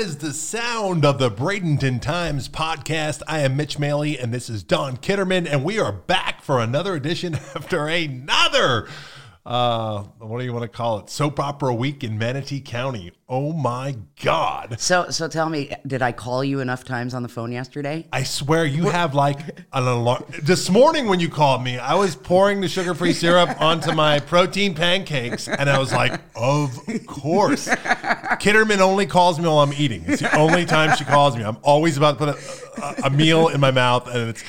is the sound of the Bradenton Times podcast. I am Mitch Maley, and this is Dawn Kitterman, and we are back for another edition after another uh, what do you want to call it? Soap opera week in Manatee County. Oh my God. So, so tell me, did I call you enough times on the phone yesterday? I swear you have like an alarm. This morning when you called me, I was pouring the sugar free syrup onto my protein pancakes, and I was like, of course. Kitterman only calls me while I'm eating. It's the only time she calls me. I'm always about to put a, a, a meal in my mouth, and it's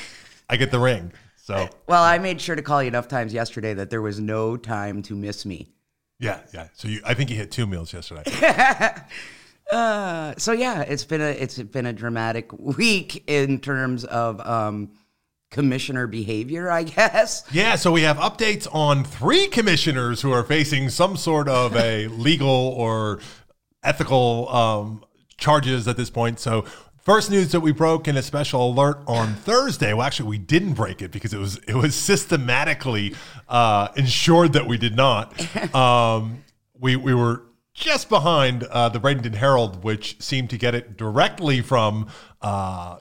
I get the ring. So well, I made sure to call you enough times yesterday that there was no time to miss me. Yeah, yeah. So you, I think you hit two meals yesterday. uh, so yeah, it's been a it's been a dramatic week in terms of um, commissioner behavior, I guess. Yeah. So we have updates on three commissioners who are facing some sort of a legal or ethical um, charges at this point. So First news that we broke in a special alert on Thursday. Well, actually, we didn't break it because it was it was systematically uh, ensured that we did not. Um, we we were just behind uh, the Bradenton Herald, which seemed to get it directly from uh,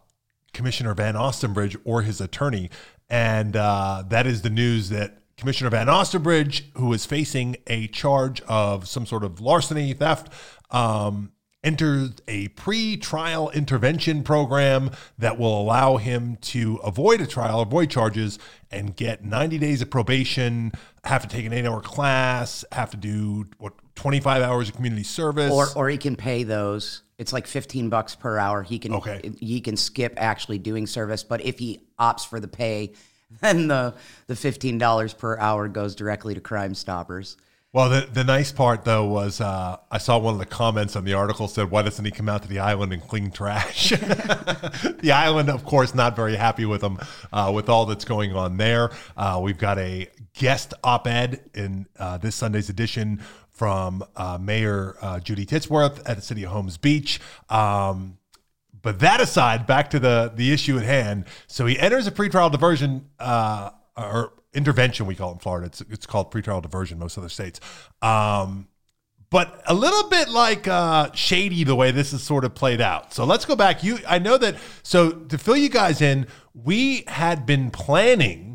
Commissioner Van Ostenbridge or his attorney, and uh, that is the news that Commissioner Van Ostenbridge, who is facing a charge of some sort of larceny, theft. Um, entered a pre trial intervention program that will allow him to avoid a trial, avoid charges, and get 90 days of probation, have to take an eight hour class, have to do what 25 hours of community service. Or, or he can pay those. It's like 15 bucks per hour. He can okay. he can skip actually doing service, but if he opts for the pay, then the the $15 per hour goes directly to Crime Stoppers. Well, the, the nice part though was uh, I saw one of the comments on the article said, "Why doesn't he come out to the island and clean trash?" the island, of course, not very happy with him uh, with all that's going on there. Uh, we've got a guest op-ed in uh, this Sunday's edition from uh, Mayor uh, Judy Titsworth at the City of Holmes Beach. Um, but that aside, back to the the issue at hand. So he enters a pretrial diversion or intervention we call it in Florida. It's it's called pretrial diversion most other states. Um, but a little bit like uh, shady the way this is sort of played out. So let's go back. You, I know that. So to fill you guys in, we had been planning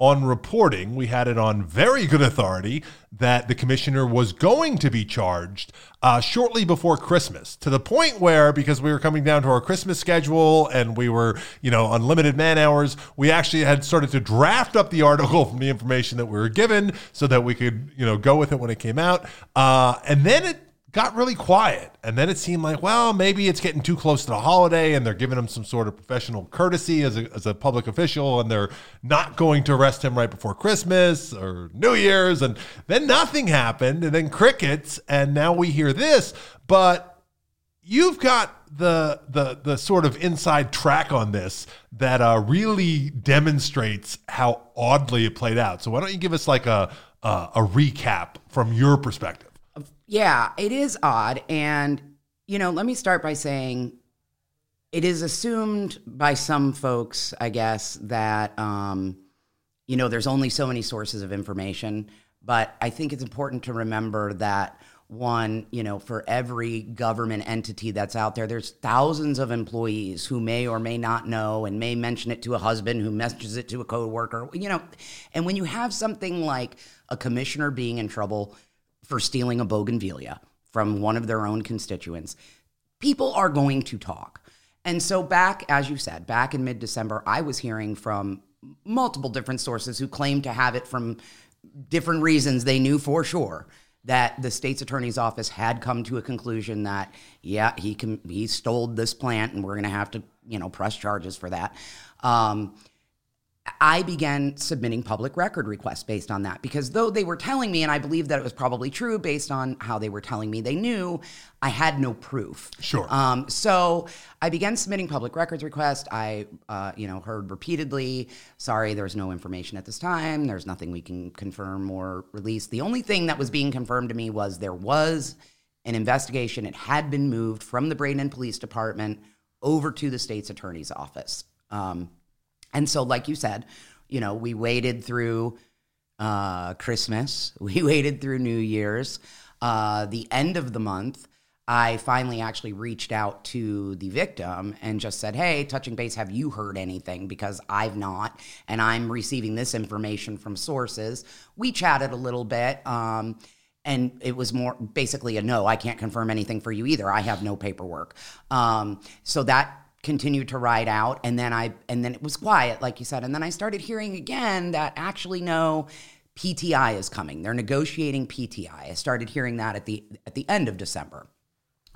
on reporting, we had it on very good authority that the commissioner was going to be charged uh, shortly before Christmas, to the point where, because we were coming down to our Christmas schedule and we were, you know, unlimited man hours, we actually had started to draft up the article from the information that we were given so that we could, you know, go with it when it came out. Uh, and then it got really quiet. And then it seemed like, well, maybe it's getting too close to the holiday and they're giving him some sort of professional courtesy as a, as a public official and they're not going to arrest him right before Christmas or New Year's. And then nothing happened and then crickets. And now we hear this. But you've got the the the sort of inside track on this that uh, really demonstrates how oddly it played out. So why don't you give us like a a, a recap from your perspective? Yeah, it is odd. And, you know, let me start by saying it is assumed by some folks, I guess, that, um, you know, there's only so many sources of information. But I think it's important to remember that one, you know, for every government entity that's out there, there's thousands of employees who may or may not know and may mention it to a husband who messages it to a coworker, you know. And when you have something like a commissioner being in trouble, for stealing a bougainvillea from one of their own constituents, people are going to talk. And so, back, as you said, back in mid December, I was hearing from multiple different sources who claimed to have it from different reasons. They knew for sure that the state's attorney's office had come to a conclusion that yeah he can he stole this plant and we're going to have to you know press charges for that. Um, I began submitting public record requests based on that because though they were telling me, and I believe that it was probably true based on how they were telling me they knew, I had no proof. Sure. Um, so I began submitting public records requests. I, uh, you know, heard repeatedly, sorry, there's no information at this time. There's nothing we can confirm or release. The only thing that was being confirmed to me was there was an investigation. It had been moved from the Bradenton Police Department over to the state's attorney's office. Um, and so, like you said, you know, we waited through uh, Christmas, we waited through New Year's, uh, the end of the month. I finally actually reached out to the victim and just said, Hey, touching base, have you heard anything? Because I've not, and I'm receiving this information from sources. We chatted a little bit. Um, and it was more basically a no, I can't confirm anything for you either. I have no paperwork. Um, so that continued to ride out and then I and then it was quiet like you said and then I started hearing again that actually no PTI is coming. They're negotiating PTI. I started hearing that at the at the end of December.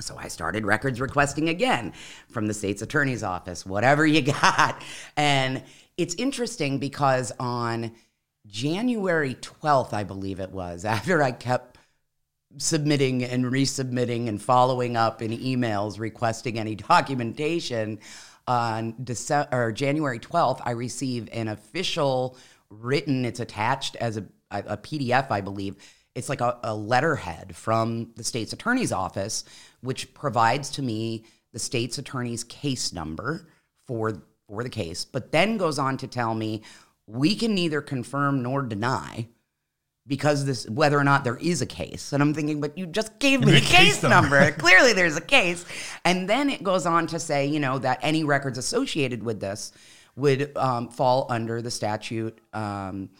So I started records requesting again from the state's attorney's office, whatever you got. And it's interesting because on January 12th, I believe it was, after I kept submitting and resubmitting and following up in emails requesting any documentation, uh, on December or January 12th, I receive an official written, it's attached as a, a PDF, I believe. It's like a, a letterhead from the state's attorney's office, which provides to me the state's attorney's case number for for the case, but then goes on to tell me we can neither confirm nor deny because this whether or not there is a case. And I'm thinking, but you just gave me the case, case number. number. Clearly there's a case. And then it goes on to say, you know, that any records associated with this would um, fall under the statute. Um,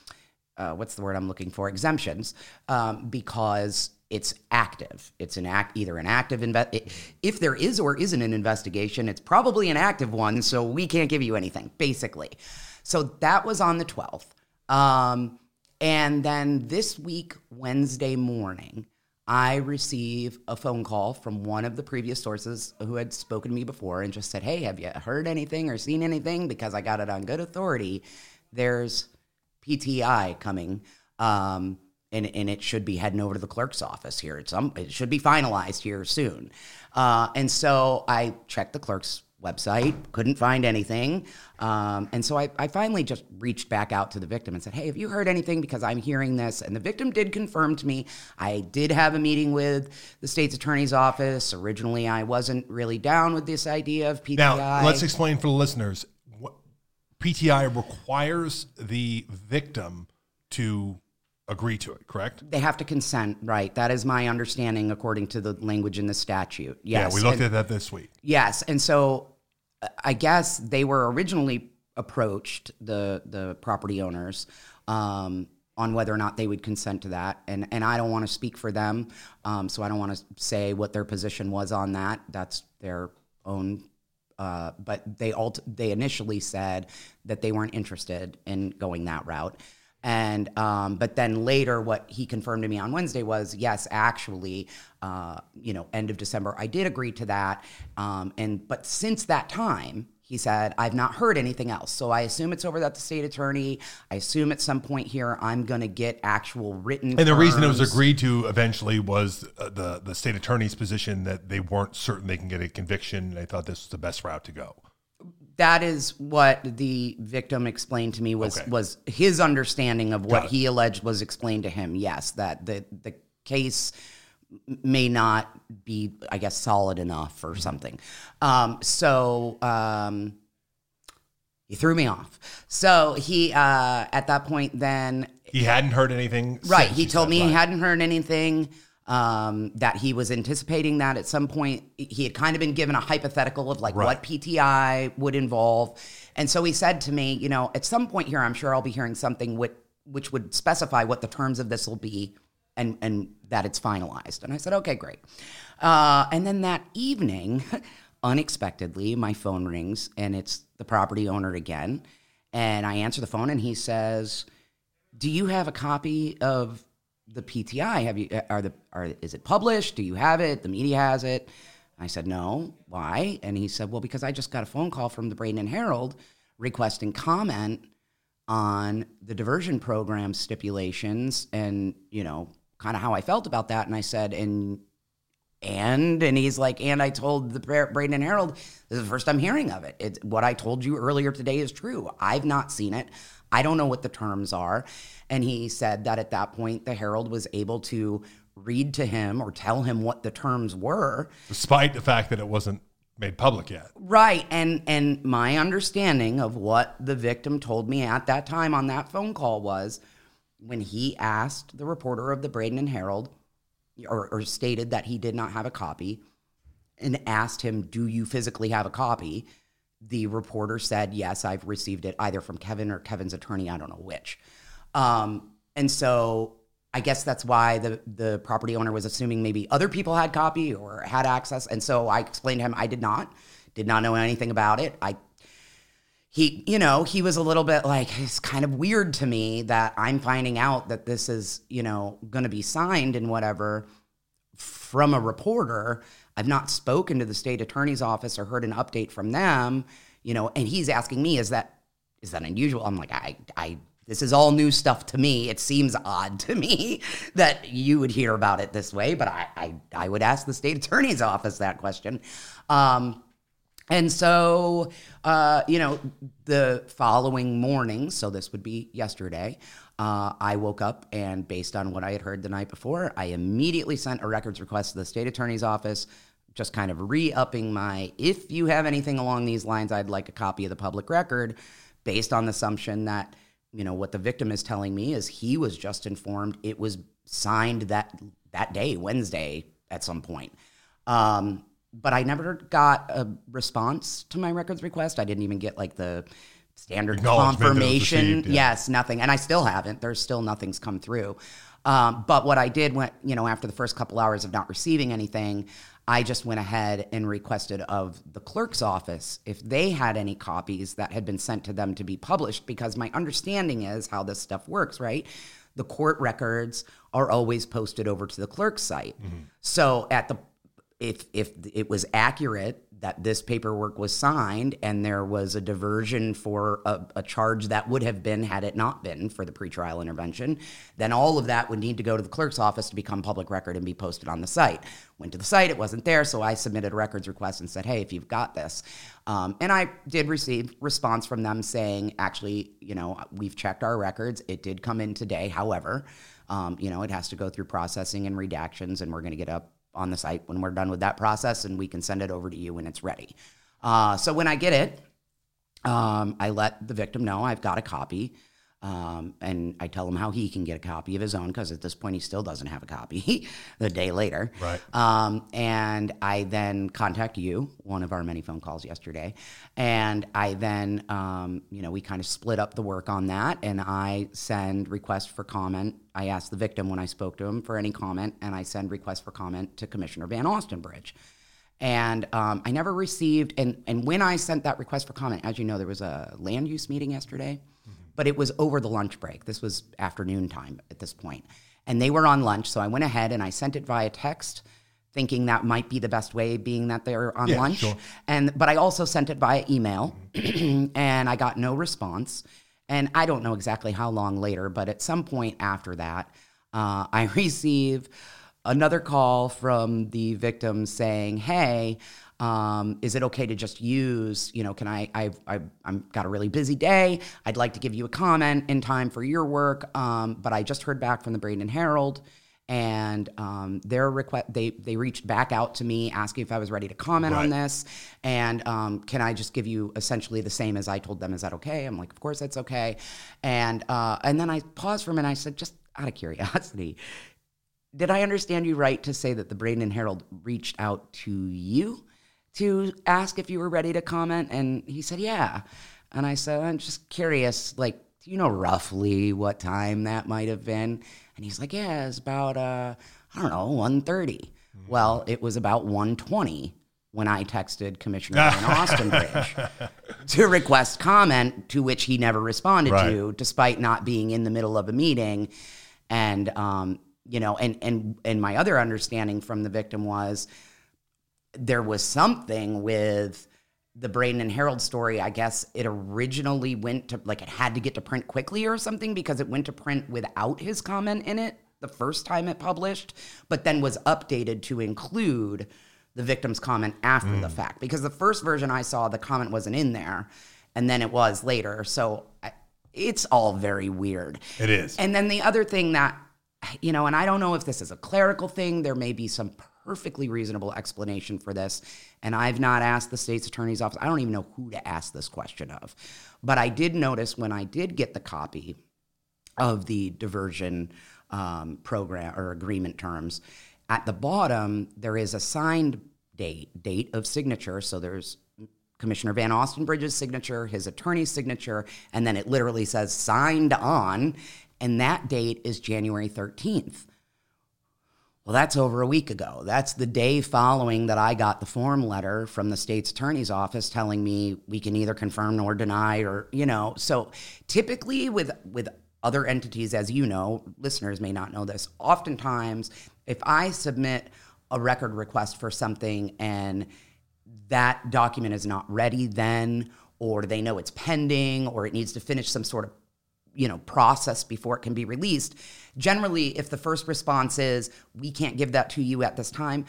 uh, what's the word I'm looking for? Exemptions, um, because it's active. It's an act, either an active inve- If there is or isn't an investigation, it's probably an active one. So we can't give you anything, basically. So that was on the 12th. And then this week, Wednesday morning, I receive a phone call from one of the previous sources who had spoken to me before and just said, Hey, have you heard anything or seen anything? Because I got it on good authority. There's PTI coming. Um, and, and it should be heading over to the clerk's office here. It's um, it should be finalized here soon. Uh, and so I checked the clerk's website, couldn't find anything. Um, and so I, I, finally just reached back out to the victim and said, Hey, have you heard anything? Because I'm hearing this. And the victim did confirm to me I did have a meeting with the state's attorney's office. Originally, I wasn't really down with this idea of PTI. Now, let's explain for the listeners what PTI requires the victim to agree to it, correct? They have to consent, right? That is my understanding according to the language in the statute. Yes. Yeah, we looked and, at that this week. Yes. And so I guess they were originally approached the the property owners um, on whether or not they would consent to that, and and I don't want to speak for them, um, so I don't want to say what their position was on that. That's their own. Uh, but they alt- they initially said that they weren't interested in going that route. And um, but then later, what he confirmed to me on Wednesday was, yes, actually, uh, you know, end of December, I did agree to that. Um, and but since that time, he said, I've not heard anything else. So I assume it's over at the state attorney. I assume at some point here, I'm going to get actual written. And the reason it was agreed to eventually was uh, the the state attorney's position that they weren't certain they can get a conviction. They thought this was the best route to go that is what the victim explained to me was okay. was his understanding of what he alleged was explained to him. Yes, that the the case may not be, I guess, solid enough or something. Um, so um, he threw me off. So he uh, at that point then he hadn't heard anything. Right. He told me he hadn't heard anything um, that he was anticipating that at some point he had kind of been given a hypothetical of like right. what PTI would involve. And so he said to me, you know, at some point here, I'm sure I'll be hearing something which, which would specify what the terms of this will be and, and that it's finalized. And I said, okay, great. Uh, and then that evening, unexpectedly, my phone rings and it's the property owner again. And I answer the phone and he says, do you have a copy of the PTI? Have you are the are is it published? Do you have it? The media has it. I said no. Why? And he said, well, because I just got a phone call from the Bradenton Herald requesting comment on the diversion program stipulations and you know kind of how I felt about that. And I said, and and and he's like, and I told the Bradenton Herald, this is the first I'm hearing of it. It's what I told you earlier today is true. I've not seen it. I don't know what the terms are. And he said that at that point, the Herald was able to read to him or tell him what the terms were. Despite the fact that it wasn't made public yet. Right. And and my understanding of what the victim told me at that time on that phone call was when he asked the reporter of the Bradenton Herald or, or stated that he did not have a copy, and asked him, Do you physically have a copy? The reporter said, Yes, I've received it either from Kevin or Kevin's attorney. I don't know which. Um, and so I guess that's why the, the property owner was assuming maybe other people had copy or had access. And so I explained to him I did not, did not know anything about it. I he, you know, he was a little bit like, it's kind of weird to me that I'm finding out that this is, you know, going to be signed and whatever from a reporter. I've not spoken to the state attorney's office or heard an update from them, you know, and he's asking me, is that, is that unusual? I'm like, I, I, this is all new stuff to me. It seems odd to me that you would hear about it this way, but I, I, I would ask the state attorney's office that question. Um, and so, uh, you know, the following morning, so this would be yesterday, uh, I woke up and based on what I had heard the night before, I immediately sent a records request to the state attorney's office, just kind of re upping my, if you have anything along these lines, I'd like a copy of the public record based on the assumption that, you know, what the victim is telling me is he was just informed it was signed that that day, Wednesday, at some point. Um, but I never got a response to my records request. I didn't even get like the standard confirmation. Received, yeah. Yes, nothing. And I still haven't. There's still nothing's come through. Um, but what I did went, you know, after the first couple hours of not receiving anything, I just went ahead and requested of the clerk's office if they had any copies that had been sent to them to be published, because my understanding is how this stuff works, right? The court records are always posted over to the clerk's site. Mm-hmm. So at the if if it was accurate that this paperwork was signed and there was a diversion for a, a, charge that would have been had it not been for the pretrial intervention, then all of that would need to go to the clerk's office to become public record and be posted on the site. Went to the site, it wasn't there, so I submitted a records request and said, "Hey, if you've got this," um, and I did receive response from them saying, "Actually, you know, we've checked our records. It did come in today. However." Um, you know, it has to go through processing and redactions, and we're going to get up on the site when we're done with that process, and we can send it over to you when it's ready. Uh, so when I get it, um, I let the victim know I've got a copy. Um, and I tell him how he can get a copy of his own because at this point he still doesn't have a copy the day later. Right. Um, and I then contact you, one of our many phone calls yesterday. And I then, um, you know, we kind of split up the work on that and I send requests for comment. I asked the victim when I spoke to him for any comment and I send requests for comment to Commissioner Van Ostenbridge. And um, I never received, and, and when I sent that request for comment, as you know, there was a land use meeting yesterday but it was over the lunch break. This was afternoon time at this point. And they were on lunch, so I went ahead and I sent it via text thinking that might be the best way being that they're on yeah, lunch. Sure. And but I also sent it via email and I got no response. And I don't know exactly how long later, but at some point after that, uh, I receive another call from the victim saying, "Hey, um, is it okay to just use, you know, can I, I've, I've, I'm got a really busy day. I'd like to give you a comment in time for your work. Um, but I just heard back from the Bradenton Herald and um, their request, they, they reached back out to me asking if I was ready to comment right. on this. And um, can I just give you essentially the same as I told them? Is that okay? I'm like, of course that's okay. And, uh, and then I paused for a minute. I said, just out of curiosity, did I understand you right to say that the Bradenton Herald reached out to you to ask if you were ready to comment? And he said, Yeah. And I said, I'm just curious, like, do you know roughly what time that might have been? And he's like, Yeah, it's about uh, I don't know, 1.30. Mm-hmm. Well, it was about 1.20 when I texted Commissioner Van Ostenbridge to request comment, to which he never responded right. to, despite not being in the middle of a meeting. And um, you know, and and and my other understanding from the victim was there was something with the Bradenton Herald story. I guess it originally went to like it had to get to print quickly or something because it went to print without his comment in it the first time it published, but then was updated to include the victim's comment after mm. the fact because the first version I saw the comment wasn't in there and then it was later. So I, it's all very weird. It is. And then the other thing that you know, and I don't know if this is a clerical thing, there may be some perfectly reasonable explanation for this. And I've not asked the state's attorney's office. I don't even know who to ask this question of. But I did notice when I did get the copy of the diversion um, program or agreement terms, at the bottom, there is a signed date, date of signature. So there's Commissioner Van Ostenbridge's signature, his attorney's signature, and then it literally says signed on, and that date is January 13th. Well, that's over a week ago. That's the day following that I got the form letter from the state's attorney's office telling me we can either confirm nor deny or, you know. So typically with with other entities as you know, listeners may not know this. Oftentimes, if I submit a record request for something and that document is not ready then or they know it's pending or it needs to finish some sort of you know process before it can be released. Generally if the first response is we can't give that to you at this time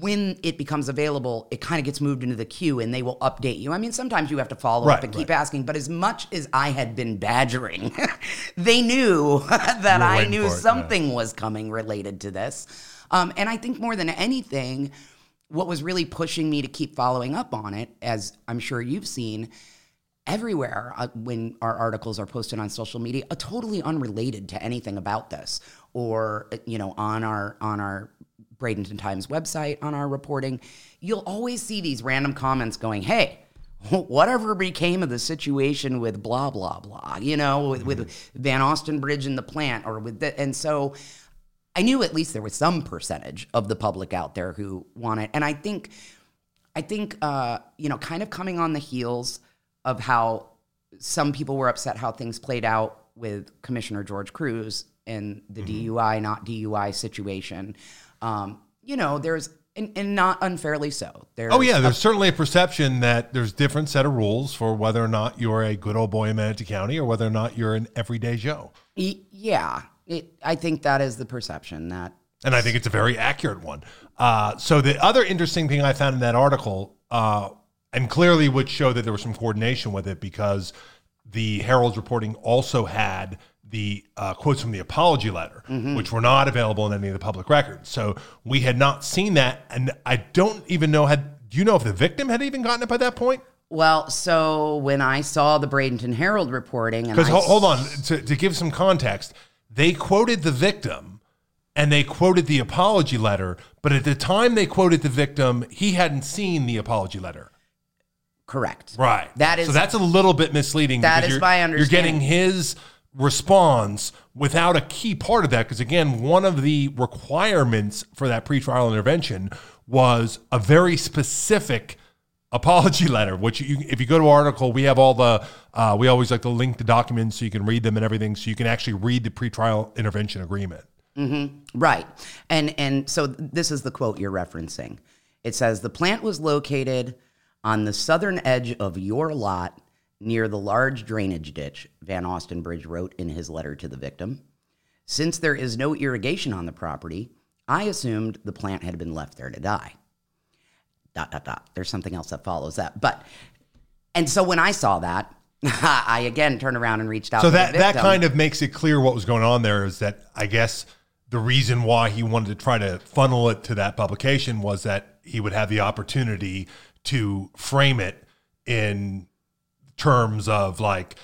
when it becomes available it kind of gets moved into the queue and they will update you. I mean sometimes you have to follow Right, up and keep asking but as much as i had been badgering they knew that i knew it, yeah. something was coming related to this. Um, and i think more than anything what was really pushing me to keep following up on it as i'm sure you've seen everywhere uh, when our articles are posted on social media uh, totally unrelated to anything about this or uh, you know on our on our bradenton times website on our reporting. You'll always see these random comments going hey whatever became of the situation with blah blah blah you know with, with Van Ostenbridge and the plant or with the, and so I knew at least there was some percentage of the public out there who want it, and I think, I think, uh, you know, kind of coming on the heels of how some people were upset how things played out with Commissioner George Kruse and the Mm-hmm. DUI not DUI situation. Um, you know, there's and, and not unfairly so. There's Oh yeah, a there's certainly a perception that there's different set of rules for whether or not you're a good old boy in Manatee County or whether or not you're an everyday Joe. Yeah, it, I think that is the perception that And I think it's a very accurate one. Uh, so the other interesting thing I found in that article, uh, and clearly would show that there was some coordination with it because the Herald's reporting also had the uh, quotes from the apology letter, which were not available in any of the public records. So we had not seen that, and I don't even know had. Do you know if the victim had even gotten it by that point? Well, so when I saw the Bradenton Herald reporting, Because I hold on, to, to give some context, they quoted the victim and they quoted the apology letter, but at the time they quoted the victim, he hadn't seen the apology letter. Correct, Right. That is so that's a little bit misleading. That is because is you're, my getting his response without a key part of that. Because again, one of the requirements for that pretrial intervention was a very specific apology letter. Which you, if you go to our article, we have all the. Uh, we always like to link the documents so you can read them and everything, so you can actually read the pretrial intervention agreement. right. And and so this is the quote you're referencing. It says the plant was located on the southern edge of your lot near the large drainage ditch. Van Ostenbridge wrote in his letter to the victim. Since there is no irrigation on the property, I assumed the plant had been left there to die. Dot dot dot. There's something else that follows that, but and so when I saw that, I again turned around and reached out. So to that the that kind of makes it clear what was going on there is that I guess the reason why he wanted to try to funnel it to that publication was that he would have the opportunity to frame it in terms of like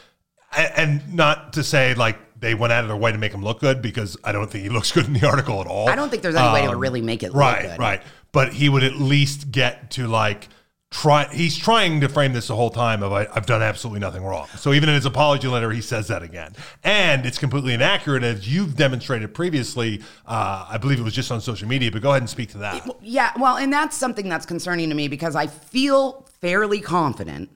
and not to say like they went out of their way to make him look good because I don't think he looks good in the article at all. I don't think there's any way to Um, really make it look right, right. But he would at least get to like try. He's trying to frame this the whole time of I, I've done absolutely nothing wrong. So even in his apology letter, he says that again, and it's completely inaccurate as you've demonstrated previously. Uh, I believe it was just on social media, but go ahead and speak to that. Yeah, well, and that's something that's concerning to me because I feel fairly confident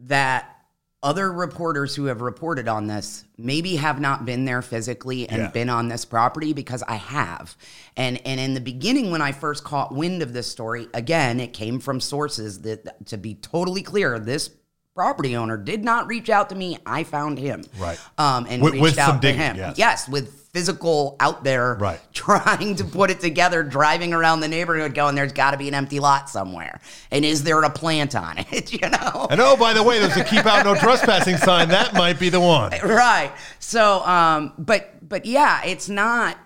that other reporters who have reported on this maybe have not been there physically and Yeah. been on this property because I have. And and in the beginning when I first caught wind of this story, again, it came from sources that to be totally clear, this property owner did not reach out to me. I found him. Right. Um and With- reached with out some to digging, him. yes. yes, with physical out there Right. trying to put it together, driving around the neighborhood, going, "There's got to be an empty lot somewhere, and is there a plant on it?" You know, And oh, by the way, there's a keep out no trespassing sign. That might be the one. right? So, um, but but yeah, it's not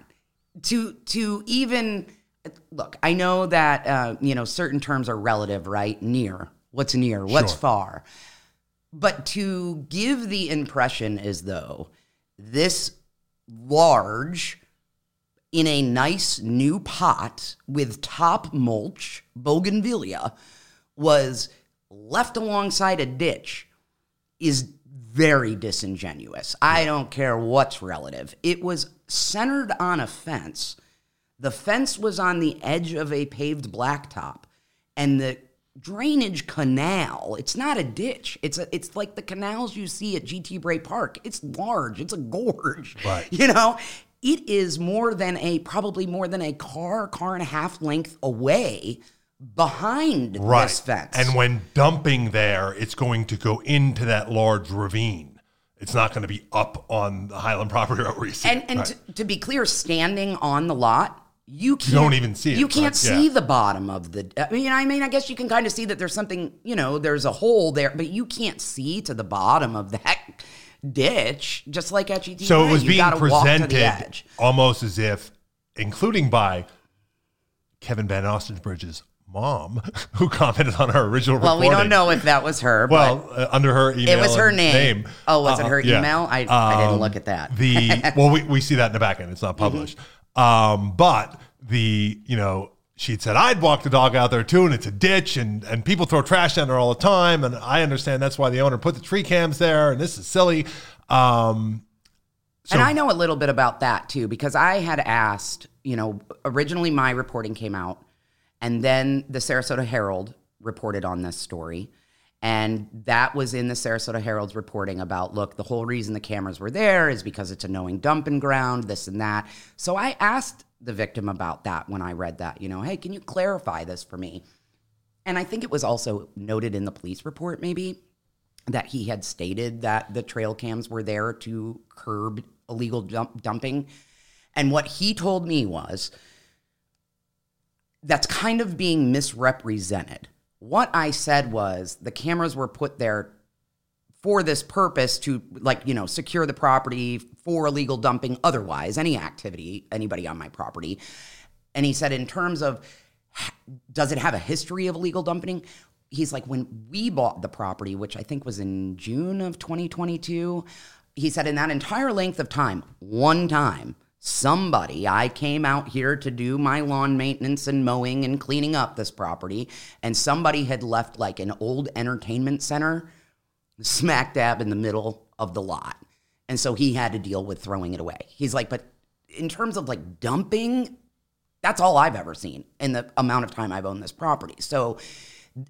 to to even look. I know that uh, you know certain terms are relative, right? Near, what's near, what's Sure. far, but to give the impression as though this large in a nice new pot with top mulch, bougainvillea, was left alongside a ditch is very disingenuous. I don't care what's relative. It was centered on a fence. The fence was on the edge of a paved blacktop, and the drainage canal. It's not a ditch. It's a, it's like the canals you see at GT Bray Park. It's large. It's a gorge. Right. You know, it is more than a probably more than a car, car and a half length away behind right. this fence. And when dumping there, it's going to go into that large ravine. It's not going to be up on the Highland property where you see and and Right. to, to be clear, standing on the lot. You can't don't even see it, You can't right? see Yeah. the bottom of the. I mean, I mean, I guess you can kind of see that there's something. You know, there's a hole there, but you can't see to the bottom of that ditch. Just like at GT. so it was you being gotta walk to the presented almost as if, including by Kevin Van Ostenbridge's mom, who commented on our original Well, we don't know if that was her. but Well, uh, under her email, it was her and name. Oh, was it Uh, her yeah. email? I, I didn't Um, look at that. the well, we, we see that in the back end. It's not published. Um, but the you know she'd said I'd walk the dog out there too, and it's a ditch, and and people throw trash down there all the time, and I understand that's why the owner put the tree cams there, and this is silly. Um, so and I know a little bit about that too because I had asked, you know, originally my reporting came out and then the Sarasota Herald reported on this story. And that was in the Sarasota Herald's reporting about look, the whole reason the cameras were there is because it's a knowing dumping ground, this and that. So I asked the victim about that when I read that, you know, hey, can you clarify this for me? And I think it was also noted in the police report, maybe, that he had stated that the trail cams were there to curb illegal dump- dumping. And what he told me was that's kind of being misrepresented. What I said was the cameras were put there for this purpose to like you know secure the property for illegal dumping otherwise any activity anybody on my property. And he said in terms of does it have a history of illegal dumping? He's like when we bought the property which i think was in june of 2022 he said in that entire length of time one time somebody i came out here to do my lawn maintenance and mowing and cleaning up this property and somebody had left like an old entertainment center smack dab in the middle of the lot. And so he had to deal with throwing it away. He's like, but in terms of like dumping, that's all I've ever seen in the amount of time I've owned this property. So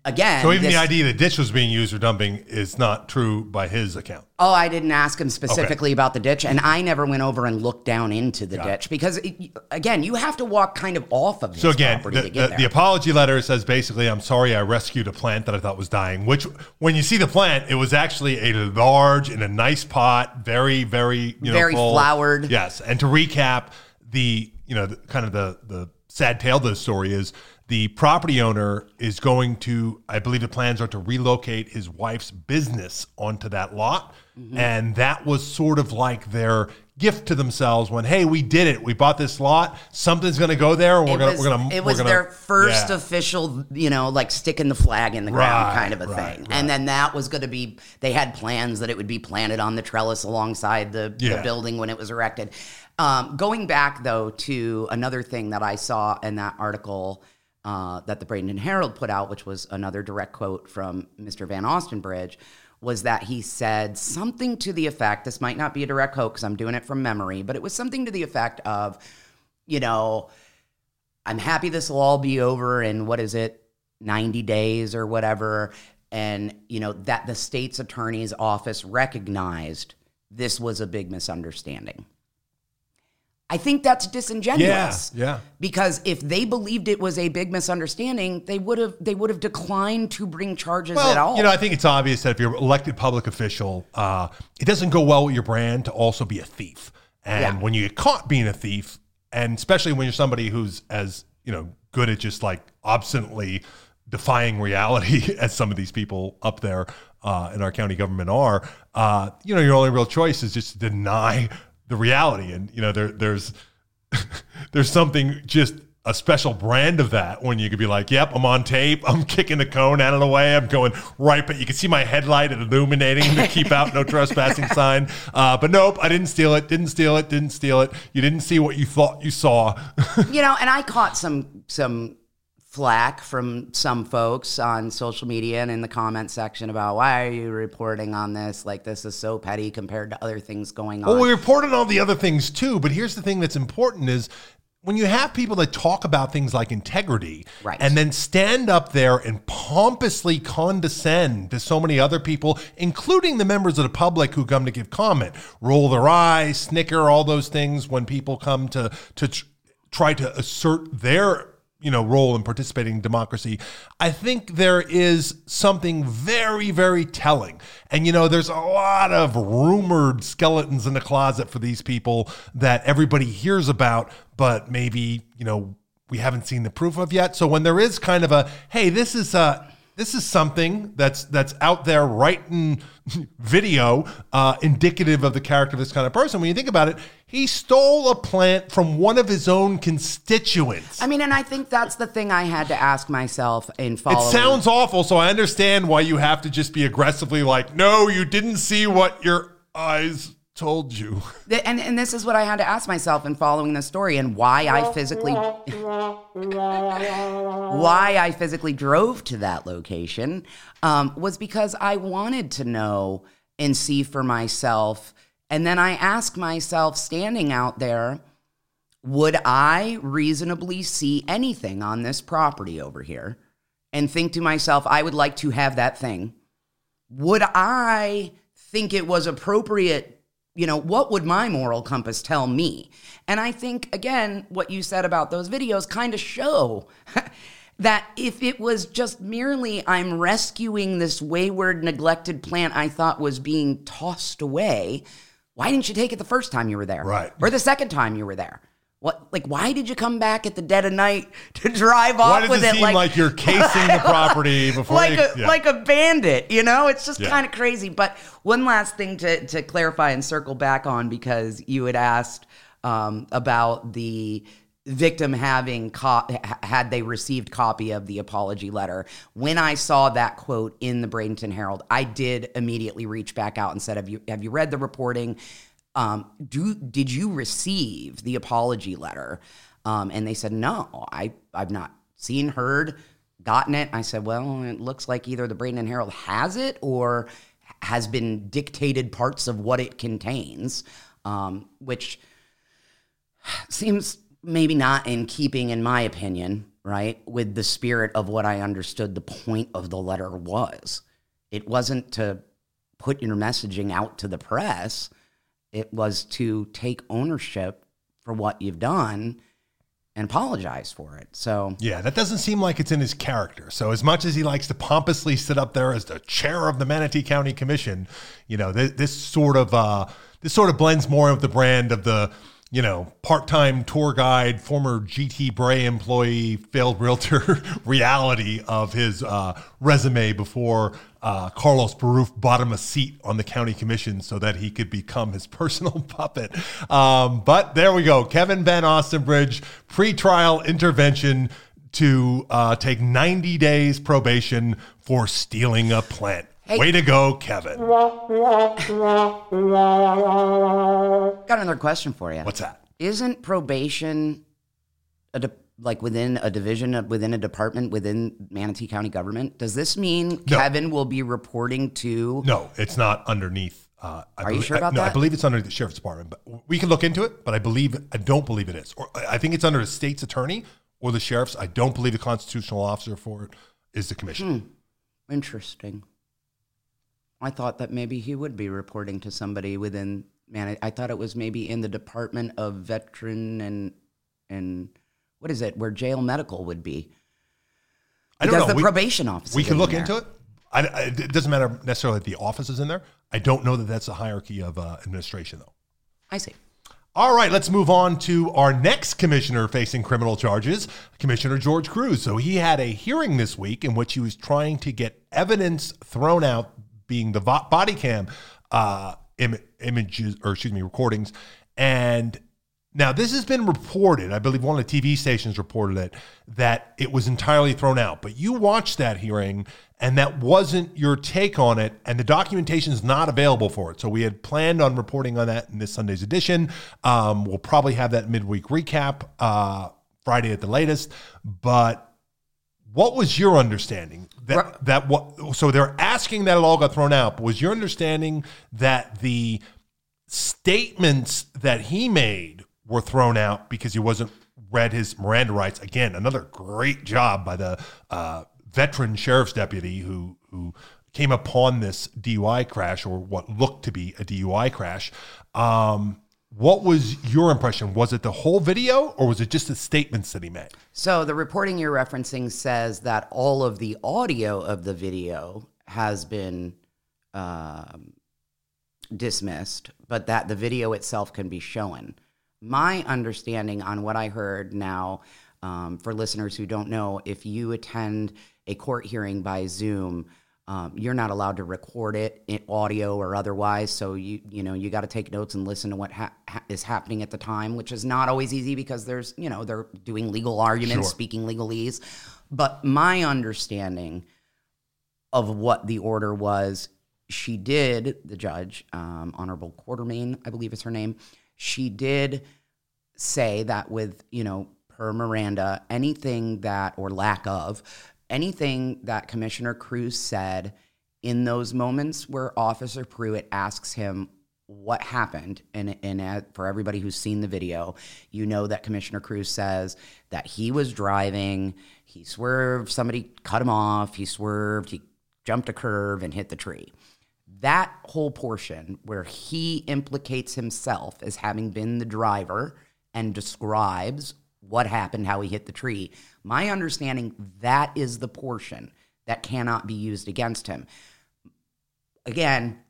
again, so even this- the idea that ditch was being used for dumping is not true by his account. Oh, I didn't ask him specifically about the ditch, and I never went over and looked down into the ditch because, it, again, you have to walk kind of off of So again, property the, to get the, there. the apology letter says basically, "I'm sorry, I rescued a plant that I thought was dying." Which, when you see the plant, it was actually a large in a nice pot, very, very, you know, Very full. flowered. Yes, and to recap, the you know, the, kind of the the sad tale to the story is the property owner is going to, I believe, the plans are to relocate his wife's business onto that lot, Mm-hmm. and that was sort of like their gift to themselves when, hey, we did it, we bought this lot, something's going to go there, and we're it gonna, we're gonna, it we're was gonna- their first yeah. official, you know, like sticking the flag in the ground Right, kind of a right, thing. right. And then that was going to be, they had plans that it would be planted on the trellis alongside the, the building when it was erected. Um, going back, though, to another thing that I saw in that article uh, that the Bradenton Herald put out, which was another direct quote from Mr. Van Ostenbridge, was that he said something to the effect this might not be a direct quote because I'm doing it from memory, but it was something to the effect of, you know, I'm happy this will all be over in what is it, 90 days or whatever. And, you know, that the state's attorney's office recognized this was a big misunderstanding. I think that's disingenuous. Yeah, yeah. Because if they believed it was a big misunderstanding, they would have they would have declined to bring charges at all. You know, I think it's obvious that if you're an elected public official, uh, it doesn't go well with your brand to also be a thief. And Yeah. when you get caught being a thief, and especially when you're somebody who's as you know good at just like obstinately defying reality as some of these people up there uh, in our county government are, uh, you know, your only real choice is just to deny the reality. And you know, there, there's there's something just a special brand of that when you could be like, "Yep, I'm on tape. I'm kicking the cone out of the way. I'm going right, but you can see my headlight illuminating the keep out no trespassing sign." Uh, but nope, I didn't steal it. Didn't steal it. Didn't steal it. You didn't see what you thought you saw. you know, and I caught some some flack from some folks on social media and in the comment section about why are you reporting on this? Like this is so petty compared to other things going on. Well, we reported on all the other things too, but here's the thing that's important is when you have people that talk about things like integrity Right. and then stand up there and pompously condescend to so many other people, including the members of the public who come to give comment, roll their eyes, snicker, all those things when people come to to tr- try to assert their you know role in participating in democracy i think there is something very very telling. And you know there's a lot of rumored skeletons in the closet for these people that everybody hears about but maybe you know we haven't seen the proof of yet. So when there is kind of a hey this is uh this is something that's that's out there right in video uh, indicative of the character of this kind of person when you think about it he stole a plant from one of his own constituents I mean, and I think that's the thing I had to ask myself in following. it sounds awful, so I understand why you have to just be aggressively like, no, you didn't see what your eyes told you. And and this is what I had to ask myself in following the story and why I physically why I physically drove to that location um, was because I wanted to know and see for myself. And then I asked myself, standing out there, would I reasonably see anything on this property over here and think to myself, I would like to have that thing? Would I think it was appropriate? You know, what would my moral compass tell me? And I think, again, what you said about those videos kind of show that if it was just merely I'm rescuing this wayward, neglected plant I thought was being tossed away, why didn't you take it the first time you were there? Right. Or the second time you were there? What, like, why did you come back at the dead of night to drive Why off with it it seem like, like, you're casing the property before like you, a yeah. like a bandit, you know? It's just Yeah. kind of crazy. But one last thing to to clarify and circle back on because you had asked um, about the victim having co- had they received copy of the apology letter. When I saw that quote in the Bradenton Herald, I did immediately reach back out and said, "Have you have you read the reporting? Um, do did you receive the apology letter?" Um, and they said, "No, I I've not seen, heard, gotten it." I said, "Well, it looks like either the Bradenton Herald has it or has been dictated parts of what it contains." Um, which seems maybe not in keeping, in my opinion, right, with the spirit of what I understood the point of the letter was. It wasn't to put your messaging out to the press, it was to take ownership for what you've done and apologize for it. So, Yeah, that doesn't seem like it's in his character. So as much as he likes to pompously sit up there as the chair of the Manatee County Commission, you know, this, this sort of uh, this sort of blends more of the brand of the you know part-time tour guide, former GT Bray employee, failed realtor reality of his uh, resume before uh, Carlos Beruff bought him a seat on the county commission so that he could become his personal puppet. Um, but there we go. Kevin Van Ostenbridge, pretrial intervention to uh, take 90 days probation for stealing a plant. Hey. Way to go, Kevin. got another question for you. What's that? Isn't probation a de- like within a division of, within a department within Manatee County government? Does this mean No. Kevin will be reporting to? No, it's not underneath. Uh, I Are you sure uh, about I, no, I believe it's under the sheriff's department, but we can look into it. But I believe I don't believe it is. Or I I think it's under the state's attorney or the sheriff's. I don't believe the constitutional officer for it is the commission. Hmm. Interesting. I thought that maybe he would be reporting to somebody within man. I, I thought it was maybe in the Department of Veteran and and what is it where jail medical would be. I don't Because know. the We- probation office. We can look into it. I, I- it doesn't matter necessarily if the office is in there. I don't know that that's the hierarchy of uh, administration, though. I see. All right, let's move on to our next commissioner facing criminal charges, Commissioner George Kruse. So he had a hearing this week in which he was trying to get evidence thrown out, being the vo- body cam uh, Im- images or excuse me recordings, and Now, this has been reported. I believe one of the TV stations reported it that it was entirely thrown out. But you watched that hearing, and that wasn't your take on it, and the documentation is not available for it. So we had planned on reporting on that in this Sunday's edition. Um, we'll probably have that midweek recap uh, Friday at the latest. But what was your understanding that Right. that what? So they're asking that it all got thrown out. But was your understanding that the statements that he made were thrown out because he wasn't read his Miranda rights. Again, another great job by the uh, veteran sheriff's deputy who who came upon this DUI crash or what looked to be a DUI crash. Um, what was your impression? Was it the whole video or was it just the statements that he made? So the reporting you're referencing says that all of the audio of the video has been um, dismissed, but that the video itself can be shown. My understanding on what I heard now, um, for listeners who don't know, if you attend a court hearing by Zoom, um, you're not allowed to record it in audio or otherwise. So you you know you got to take notes and listen to what ha- ha- is happening at the time, which is not always easy because there's you know they're doing legal arguments, Sure. speaking legalese. But my understanding of what the order was, she did the judge, um, Honorable Quartermain, I believe is her name. She did say that with you know per Miranda, anything that or lack of anything that Commissioner Kruse said in those moments where Officer Pruitt asks him what happened, and and for everybody who's seen the video, you know that Commissioner Kruse says that he was driving, he swerved, somebody cut him off, he swerved, he jumped a curve and hit the tree. That whole portion where he implicates himself as having been the driver and describes what happened, how he hit the tree, my understanding that is the portion that cannot be used against him. Again,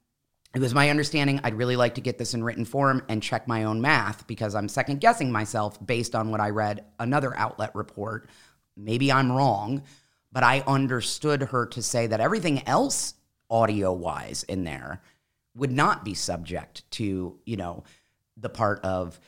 it was my understanding I'd really like to get this in written form and check my own math because I'm second guessing myself based on what I read another outlet report. Maybe I'm wrong, but I understood her to say that everything else audio wise in there would not be subject to, you know, the part of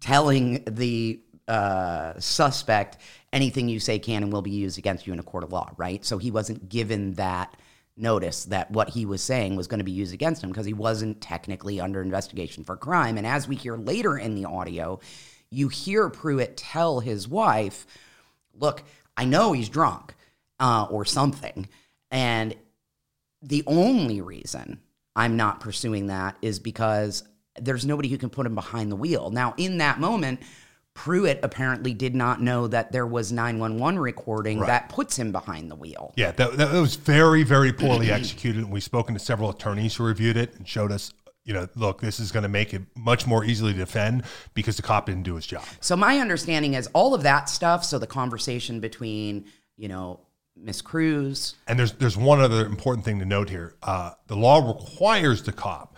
telling the uh, suspect anything you say can and will be used against you in a court of law, right? So he wasn't given that notice that what he was saying was going to be used against him because he wasn't technically under investigation for crime. And as we hear later in the audio, you hear Pruitt tell his wife, Look, I know he's drunk uh, or something. And the only reason I'm not pursuing that is because there's nobody who can put him behind the wheel. Now, in that moment, Pruitt apparently did not know that there was 911 recording Right. that puts him behind the wheel. Yeah, that, that was very, very poorly executed. And we've spoken to several attorneys who reviewed it and showed us, you know, look, this is going to make it much more easily to defend because the cop didn't do his job. So my understanding is all of that stuff. So the conversation between, you know, Miss Kruse, And there's there's one other important thing to note here. Uh, the law requires the cop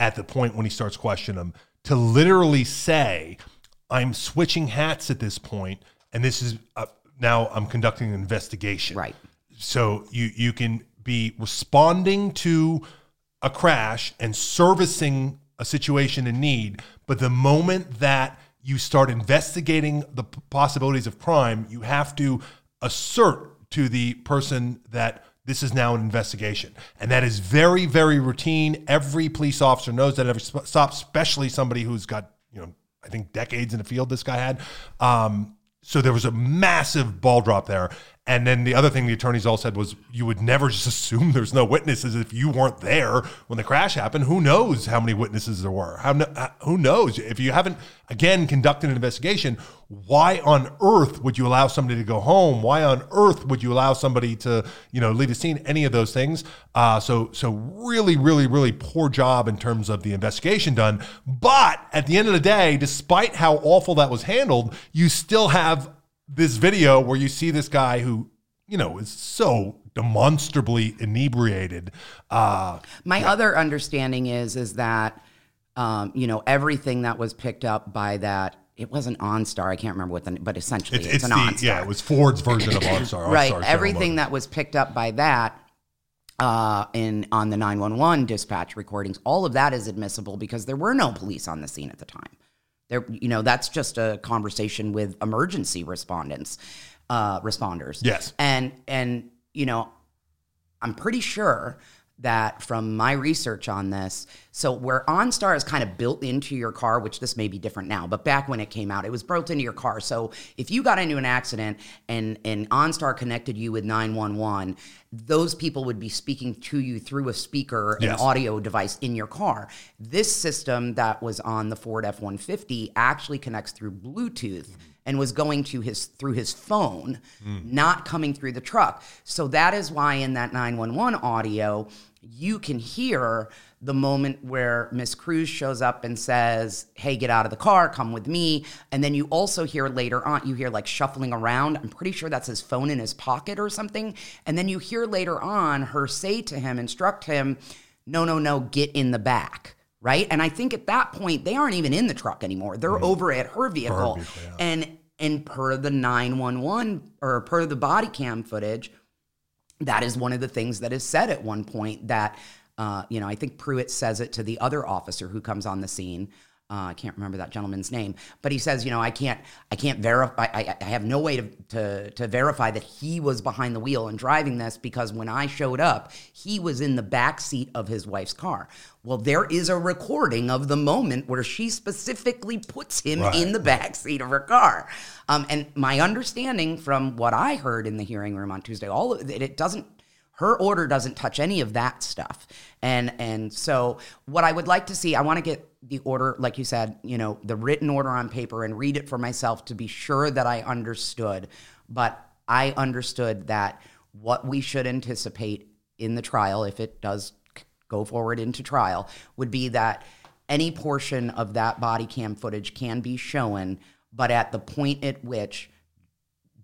at the point when he starts questioning him to literally say, "I'm switching hats at this point, and this is uh, now I'm conducting an investigation." Right. So you you can be responding to a crash and servicing a situation in need, but the moment that you start investigating the possibilities of crime, you have to assert to the person that this is now an investigation. And that is very, very routine. Every police officer knows that every stop, especially somebody who's got, you know, I think decades in the field this guy had. Um, so there was a massive ball drop there. And then the other thing the attorneys all said was you would never just assume there's no witnesses if you weren't there when the crash happened. Who knows how many witnesses there were? How, uh, who knows? If you haven't, again, conducted an investigation, why on earth would you allow somebody to go home? Why on earth would you allow somebody to, you know, leave the scene? Any of those things. Uh, so, so really, really, really poor job in terms of the investigation done. But at the end of the day, despite how awful that was handled, you still have this video where you see this guy who, you know, is so demonstrably inebriated. Uh, My other understanding is is that um, you know everything that was picked up by that it wasn't OnStar. I can't remember what the but essentially it's, it's, it's an the OnStar. yeah, it was Ford's version of OnStar. right. OnStar's Everything that was picked up by that uh, in on the 911 dispatch recordings, all of that is admissible because there were no police on the scene at the time. There, you know, that's just a conversation with emergency respondents, uh, responders. Yes. and and you know, I'm pretty sure that from my research on this, so where OnStar is kind of built into your car, which this may be different now, but back when it came out, it was built into your car. So if you got into an accident and and OnStar connected you with 911, those people would be speaking to you through a speaker, an audio device in your car. This system that was on the Ford F150 actually connects through Bluetooth and was going to his through his phone, hmm. not coming through the truck. So that is why in that 911 audio, you can hear the moment where Miss Kruse shows up and says, "Hey, get out of the car, come with me." And then you also hear later on, you hear like shuffling around. I'm pretty sure that's his phone in his pocket or something. And then you hear later on her say to him, instruct him, "No, no, no, get in the back." Right? And I think at that point they aren't even in the truck anymore. They're mm-hmm. over at her vehicle. vehicle, yeah. And and per the 911 or per the body cam footage, that is one of the things that is said at one point that uh, you know i think pruitt says it to the other officer who comes on the scene uh, i can't remember that gentleman's name but he says you know i can't i can't verify I, I have no way to, to to verify that he was behind the wheel and driving this because when i showed up he was in the back seat of his wife's car well there is a recording of the moment where she specifically puts him Right. in the back seat of her car. Um, and my understanding from what I heard in the hearing room on Tuesday, all of it, it doesn't. Her order doesn't touch any of that stuff. And and so what I would like to see, I want to get the order, like you said, you know, the written order on paper and read it for myself to be sure that I understood. But I understood that what we should anticipate in the trial, if it does go forward into trial, would be that any portion of that body cam footage can be shown, but at the point at which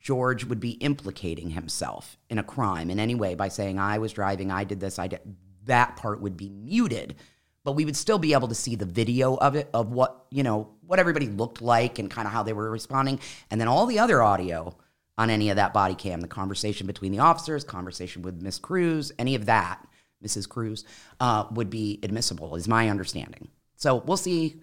George would be implicating himself in a crime in any way by saying, I was driving, I did this, I did that part would be muted. But we would still be able to see the video of it, of what, you know, what everybody looked like and kind of how they were responding. And then all the other audio on any of that body cam, the conversation between the officers, conversation with Miss Kruse, any of that, Mrs. Kruse, uh, would be admissible, is my understanding. So we'll see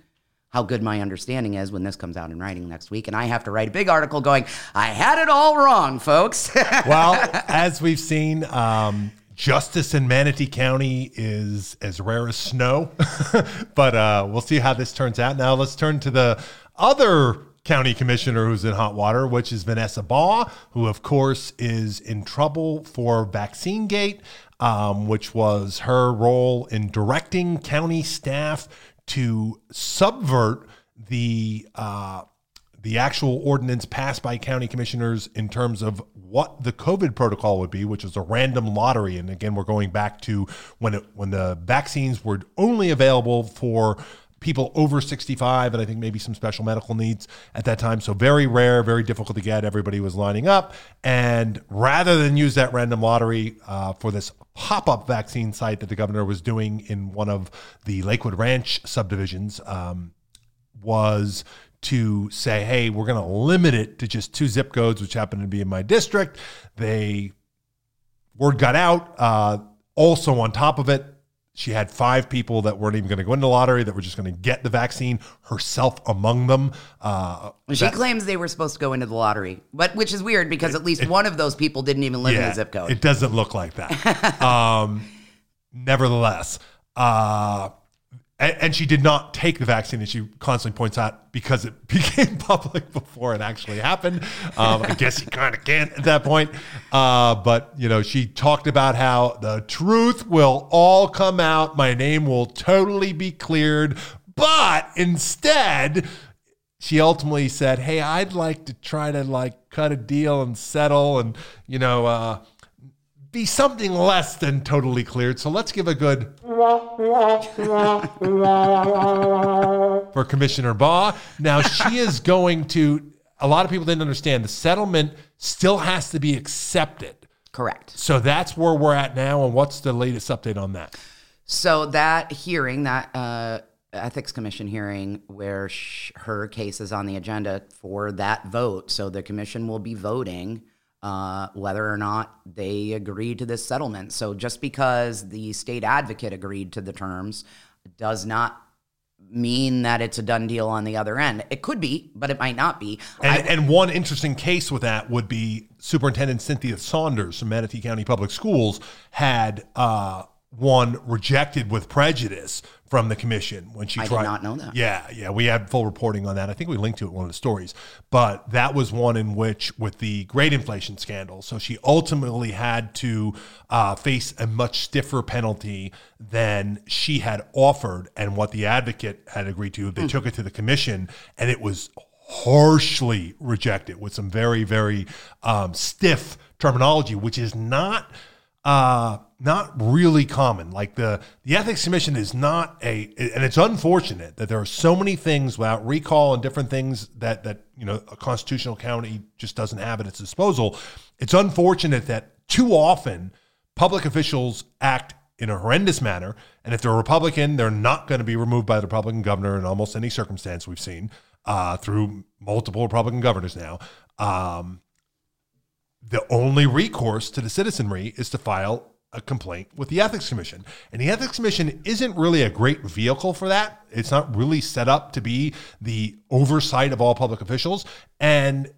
how good my understanding is when this comes out in writing next week. And I have to write a big article going, I had it all wrong, folks. well, as we've seen, um, justice in Manatee County is as rare as snow. but uh, we'll see how this turns out. Now, let's turn to the other county commissioner who's in hot water, which is Vanessa Baugh, who, of course, is in trouble for Vaccine Gate, um, which was her role in directing county staff to subvert the. Uh, the actual ordinance passed by county commissioners in terms of what the COVID protocol would be, which is a random lottery. And again, we're going back to when it when the vaccines were only available for people over 65 and I think maybe some special medical needs at that time. So very rare, very difficult to get. Everybody was lining up. And rather than use that random lottery uh, for this pop up vaccine site that the governor was doing in one of the Lakewood Ranch subdivisions, um, was to say, hey, we're going to limit it to just two zip codes, which happen to be in my district. They word got out. Uh, also, on top of it, she had five people that weren't even going to go into the lottery that were just going to get the vaccine, herself among them. Uh, she claims they were supposed to go into the lottery, but which is weird because at least one of those people didn't even live in the zip code. It doesn't look like that. um, nevertheless, uh, and, and she did not take the vaccine, and she constantly points out because it became public before it actually happened. Um, I guess you kind of can't at that point. Uh, but you know, she talked about how the truth will all come out. My name will totally be cleared. But instead, she ultimately said, "Hey, I'd like to try to like cut a deal and settle, and you know, uh, be something less than totally cleared." So let's give a good for Commissioner Baugh. Now she is going to. A lot of people didn't understand the settlement still has to be accepted. Correct. So that's where we're at now. And what's the latest update on that? So that hearing, that uh, ethics commission hearing, where sh- her case is on the agenda for that vote. So the commission will be voting uh, whether or not they agree to this settlement. So just because the state advocate agreed to the terms does not mean that it's a done deal on the other end. It could be, but it might not be. And, and one interesting case with that would be Superintendent Cynthia Saunders from Manatee County Public Schools had uh, one rejected with prejudice from the commission when she I did tried. not know that. Yeah, yeah, we had full reporting on that. I think we linked to it in one of the stories, but that was one in which, with the grade inflation scandal, so she ultimately had to uh, face a much stiffer penalty than she had offered and what the advocate had agreed to. They took it to the commission, and it was harshly rejected with some very, very um, stiff terminology, which is not uh, not really common. Like the the ethics commission is not a, and it's unfortunate that there are so many things without recall and different things that that you know a constitutional county just doesn't have at its disposal. It's unfortunate that too often public officials act in a horrendous manner, and if they're a Republican, they're not going to be removed by the Republican governor in almost any circumstance we've seen uh, through multiple Republican governors now. Um, the only recourse to the citizenry is to file a complaint with the ethics commission. And the ethics commission isn't really a great vehicle for that. It's not really set up to be the oversight of all public officials. And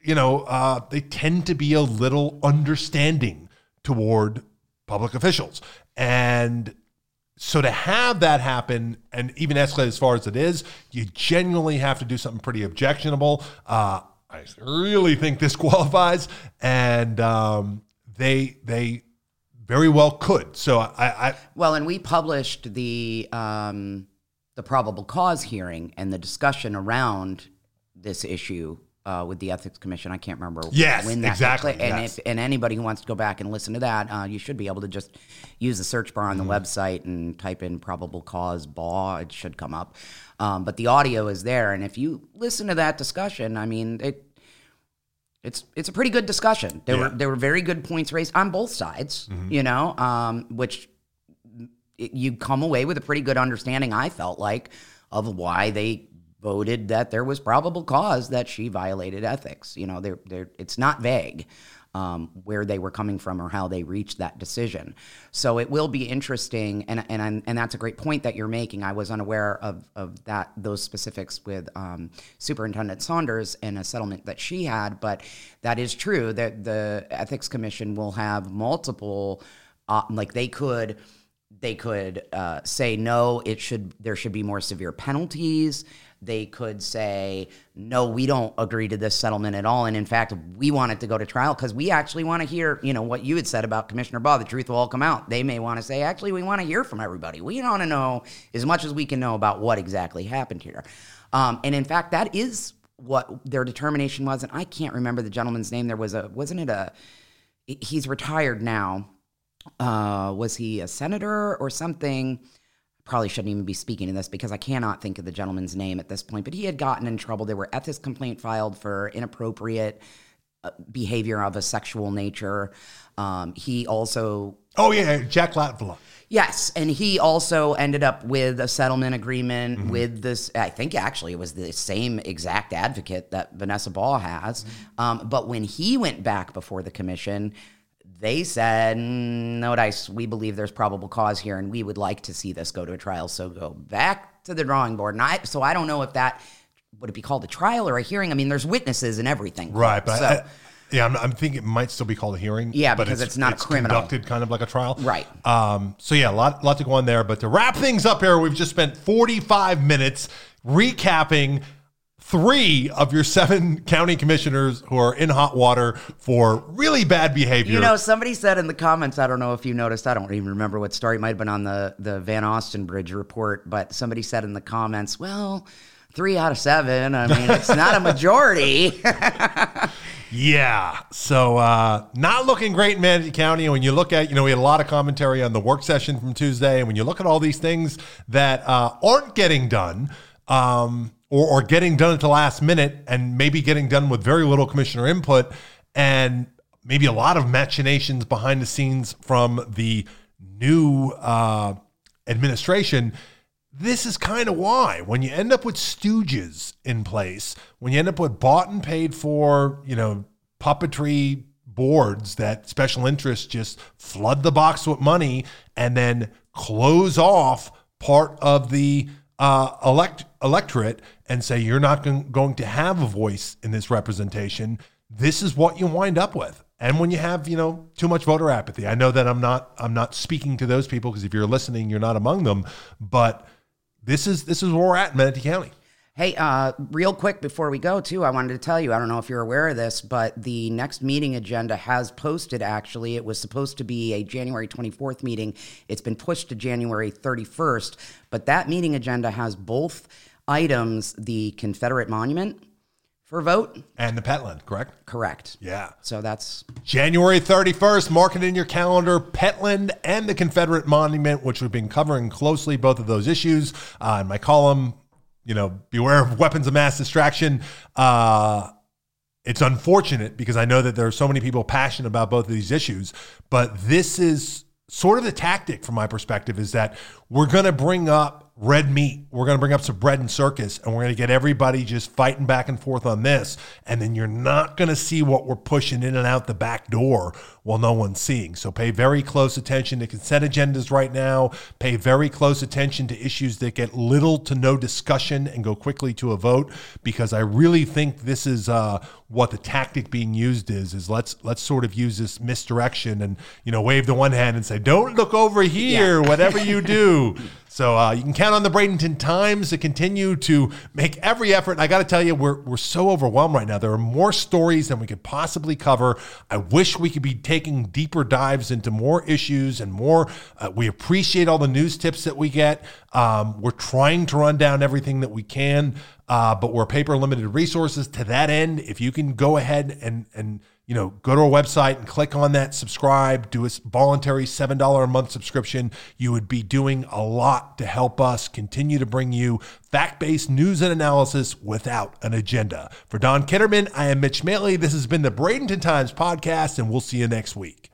you know uh, they tend to be a little understanding toward public officials. And so to have that happen and even escalate as far as it is you genuinely have to do something pretty objectionable. Uh, I really think this qualifies, and um, they they very well could. So I, I Well, and we published the um, the probable cause hearing and the discussion around this issue uh, with the ethics commission. I can't remember Yes, when that exactly. And yes. if and anybody who wants to go back and listen to that, uh, you should be able to just use the search bar on the Mm-hmm. website and type in probable cause Baugh. It should come up. Um, but the audio is there, and if you listen to that discussion, I mean it. It's it's a pretty good discussion. There Yeah. Mm-hmm. were there were very good points raised on both sides, you know, um, which it- you come away with a pretty good understanding, I felt like, of why they voted that there was probable cause that she violated ethics. You know, they're, they're, it's not vague um, where they were coming from or how they reached that decision. So it will be interesting, and and I'm, and that's a great point that you're making. I was unaware of of that those specifics with um, Superintendent Saunders and a settlement that she had, but that is true that the Ethics Commission will have multiple, uh, like they could they could uh, say no it should there should be more severe penalties they could say no we don't agree to this settlement at all. And in fact we want it to go to trial because we actually want to hear you know what you had said about commissioner baugh. The truth will all come out. They may want to say actually we want to hear from everybody. We want to know as much as we can know about what exactly happened here. Um, and in fact that is what their determination was and i can't remember the gentleman's name. There was a wasn't it a he's retired now. Uh, was he a senator or something? Probably shouldn't even be speaking to this because I cannot think of the gentleman's name at this point. But he had gotten in trouble. There were ethics complaint filed for inappropriate uh, behavior of a sexual nature. Um, he also oh yeah, Jack Latvala. Yes, and he also ended up with a settlement agreement with this. I think actually it was the same exact advocate that Vanessa Baugh has. Um, but when he went back before the commission, they said, "Mm, "No, dice. We believe there's probable cause here, and we would like to see this go to a trial. So go back to the drawing board." And I, so I don't know if that would it be called a trial or a hearing. I mean, there's witnesses and everything. Right, but So- I, yeah, I'm, I'm thinking it might still be called a hearing. Yeah, but because it's not a criminal. Conducted kind of like a trial. Right. Um, so yeah, a lot, lot to go on there. But to wrap things up here, we've just spent 45 minutes recapping three of your seven county commissioners who are in hot water for really bad behavior. You know, somebody said in the comments, I don't know if you noticed, I don't even remember what story, it might have been on the, the Van Ostenbridge report, but somebody said in the comments, well, three out of seven. I mean, it's not a majority. Yeah. So uh, not looking great in Manatee County. And when you look at, you know, we had a lot of commentary on the work session from Tuesday. And when you look at all these things that uh, aren't getting done, um, or, or getting done at the last minute, and maybe getting done with very little commissioner input, and maybe a lot of machinations behind the scenes from the new uh, administration. This is kind of why when you end up with stooges in place, when you end up with bought and paid for, you know, puppetry boards that special interests just flood the box with money and then close off part of the uh, elect electorate and say you're not going to have a voice in this representation, this is what you wind up with. And when you have, you know, too much voter apathy, I know that I'm not I'm not speaking to those people because if you're listening, you're not among them. But this is this is where we're at in Manatee County. Hey, uh, real quick before we go, too, I wanted to tell you I don't know if you're aware of this, but the next meeting agenda has posted actually. It was supposed to be a January 24th meeting. It's been pushed to January 31st, but that meeting agenda has both items the Confederate monument for vote. And the Petland, correct? Correct. Yeah. So that's January 31st, mark it in your calendar. Petland and the Confederate Monument, which we've been covering closely, both of those issues. Uh, in my column, you know, beware of weapons of mass distraction. Uh, it's unfortunate because I know that there are so many people passionate about both of these issues, but this is sort of the tactic from my perspective is that we're going to bring up red meat. We're going to bring up some bread and circus and we're going to get everybody just fighting back and forth on this. And then you're not going to see what we're pushing in and out the back door while no one's seeing. So pay very close attention to consent agendas right now. Pay very close attention to issues that get little to no discussion and go quickly to a vote because I really think this is uh, what the tactic being used is is let's let's sort of use this misdirection and you know wave the one hand and say don't look over here yeah. whatever you do so uh, you can count on the Bradenton Times to continue to make every effort. I got to tell you, we're, we're so overwhelmed right now. There are more stories than we could possibly cover. I wish we could be taking deeper dives into more issues and more. Uh, we appreciate all the news tips that we get. Um, we're trying to run down everything that we can, uh, but we're paper limited resources. To that end, if you can go ahead and and you know, go to our website and click on that subscribe, do a voluntary $7 a month subscription. You would be doing a lot to help us continue to bring you fact based news and analysis without an agenda. For Dawn Kitterman, I am Mitch Maley. This has been the Bradenton Times podcast, and we'll see you next week.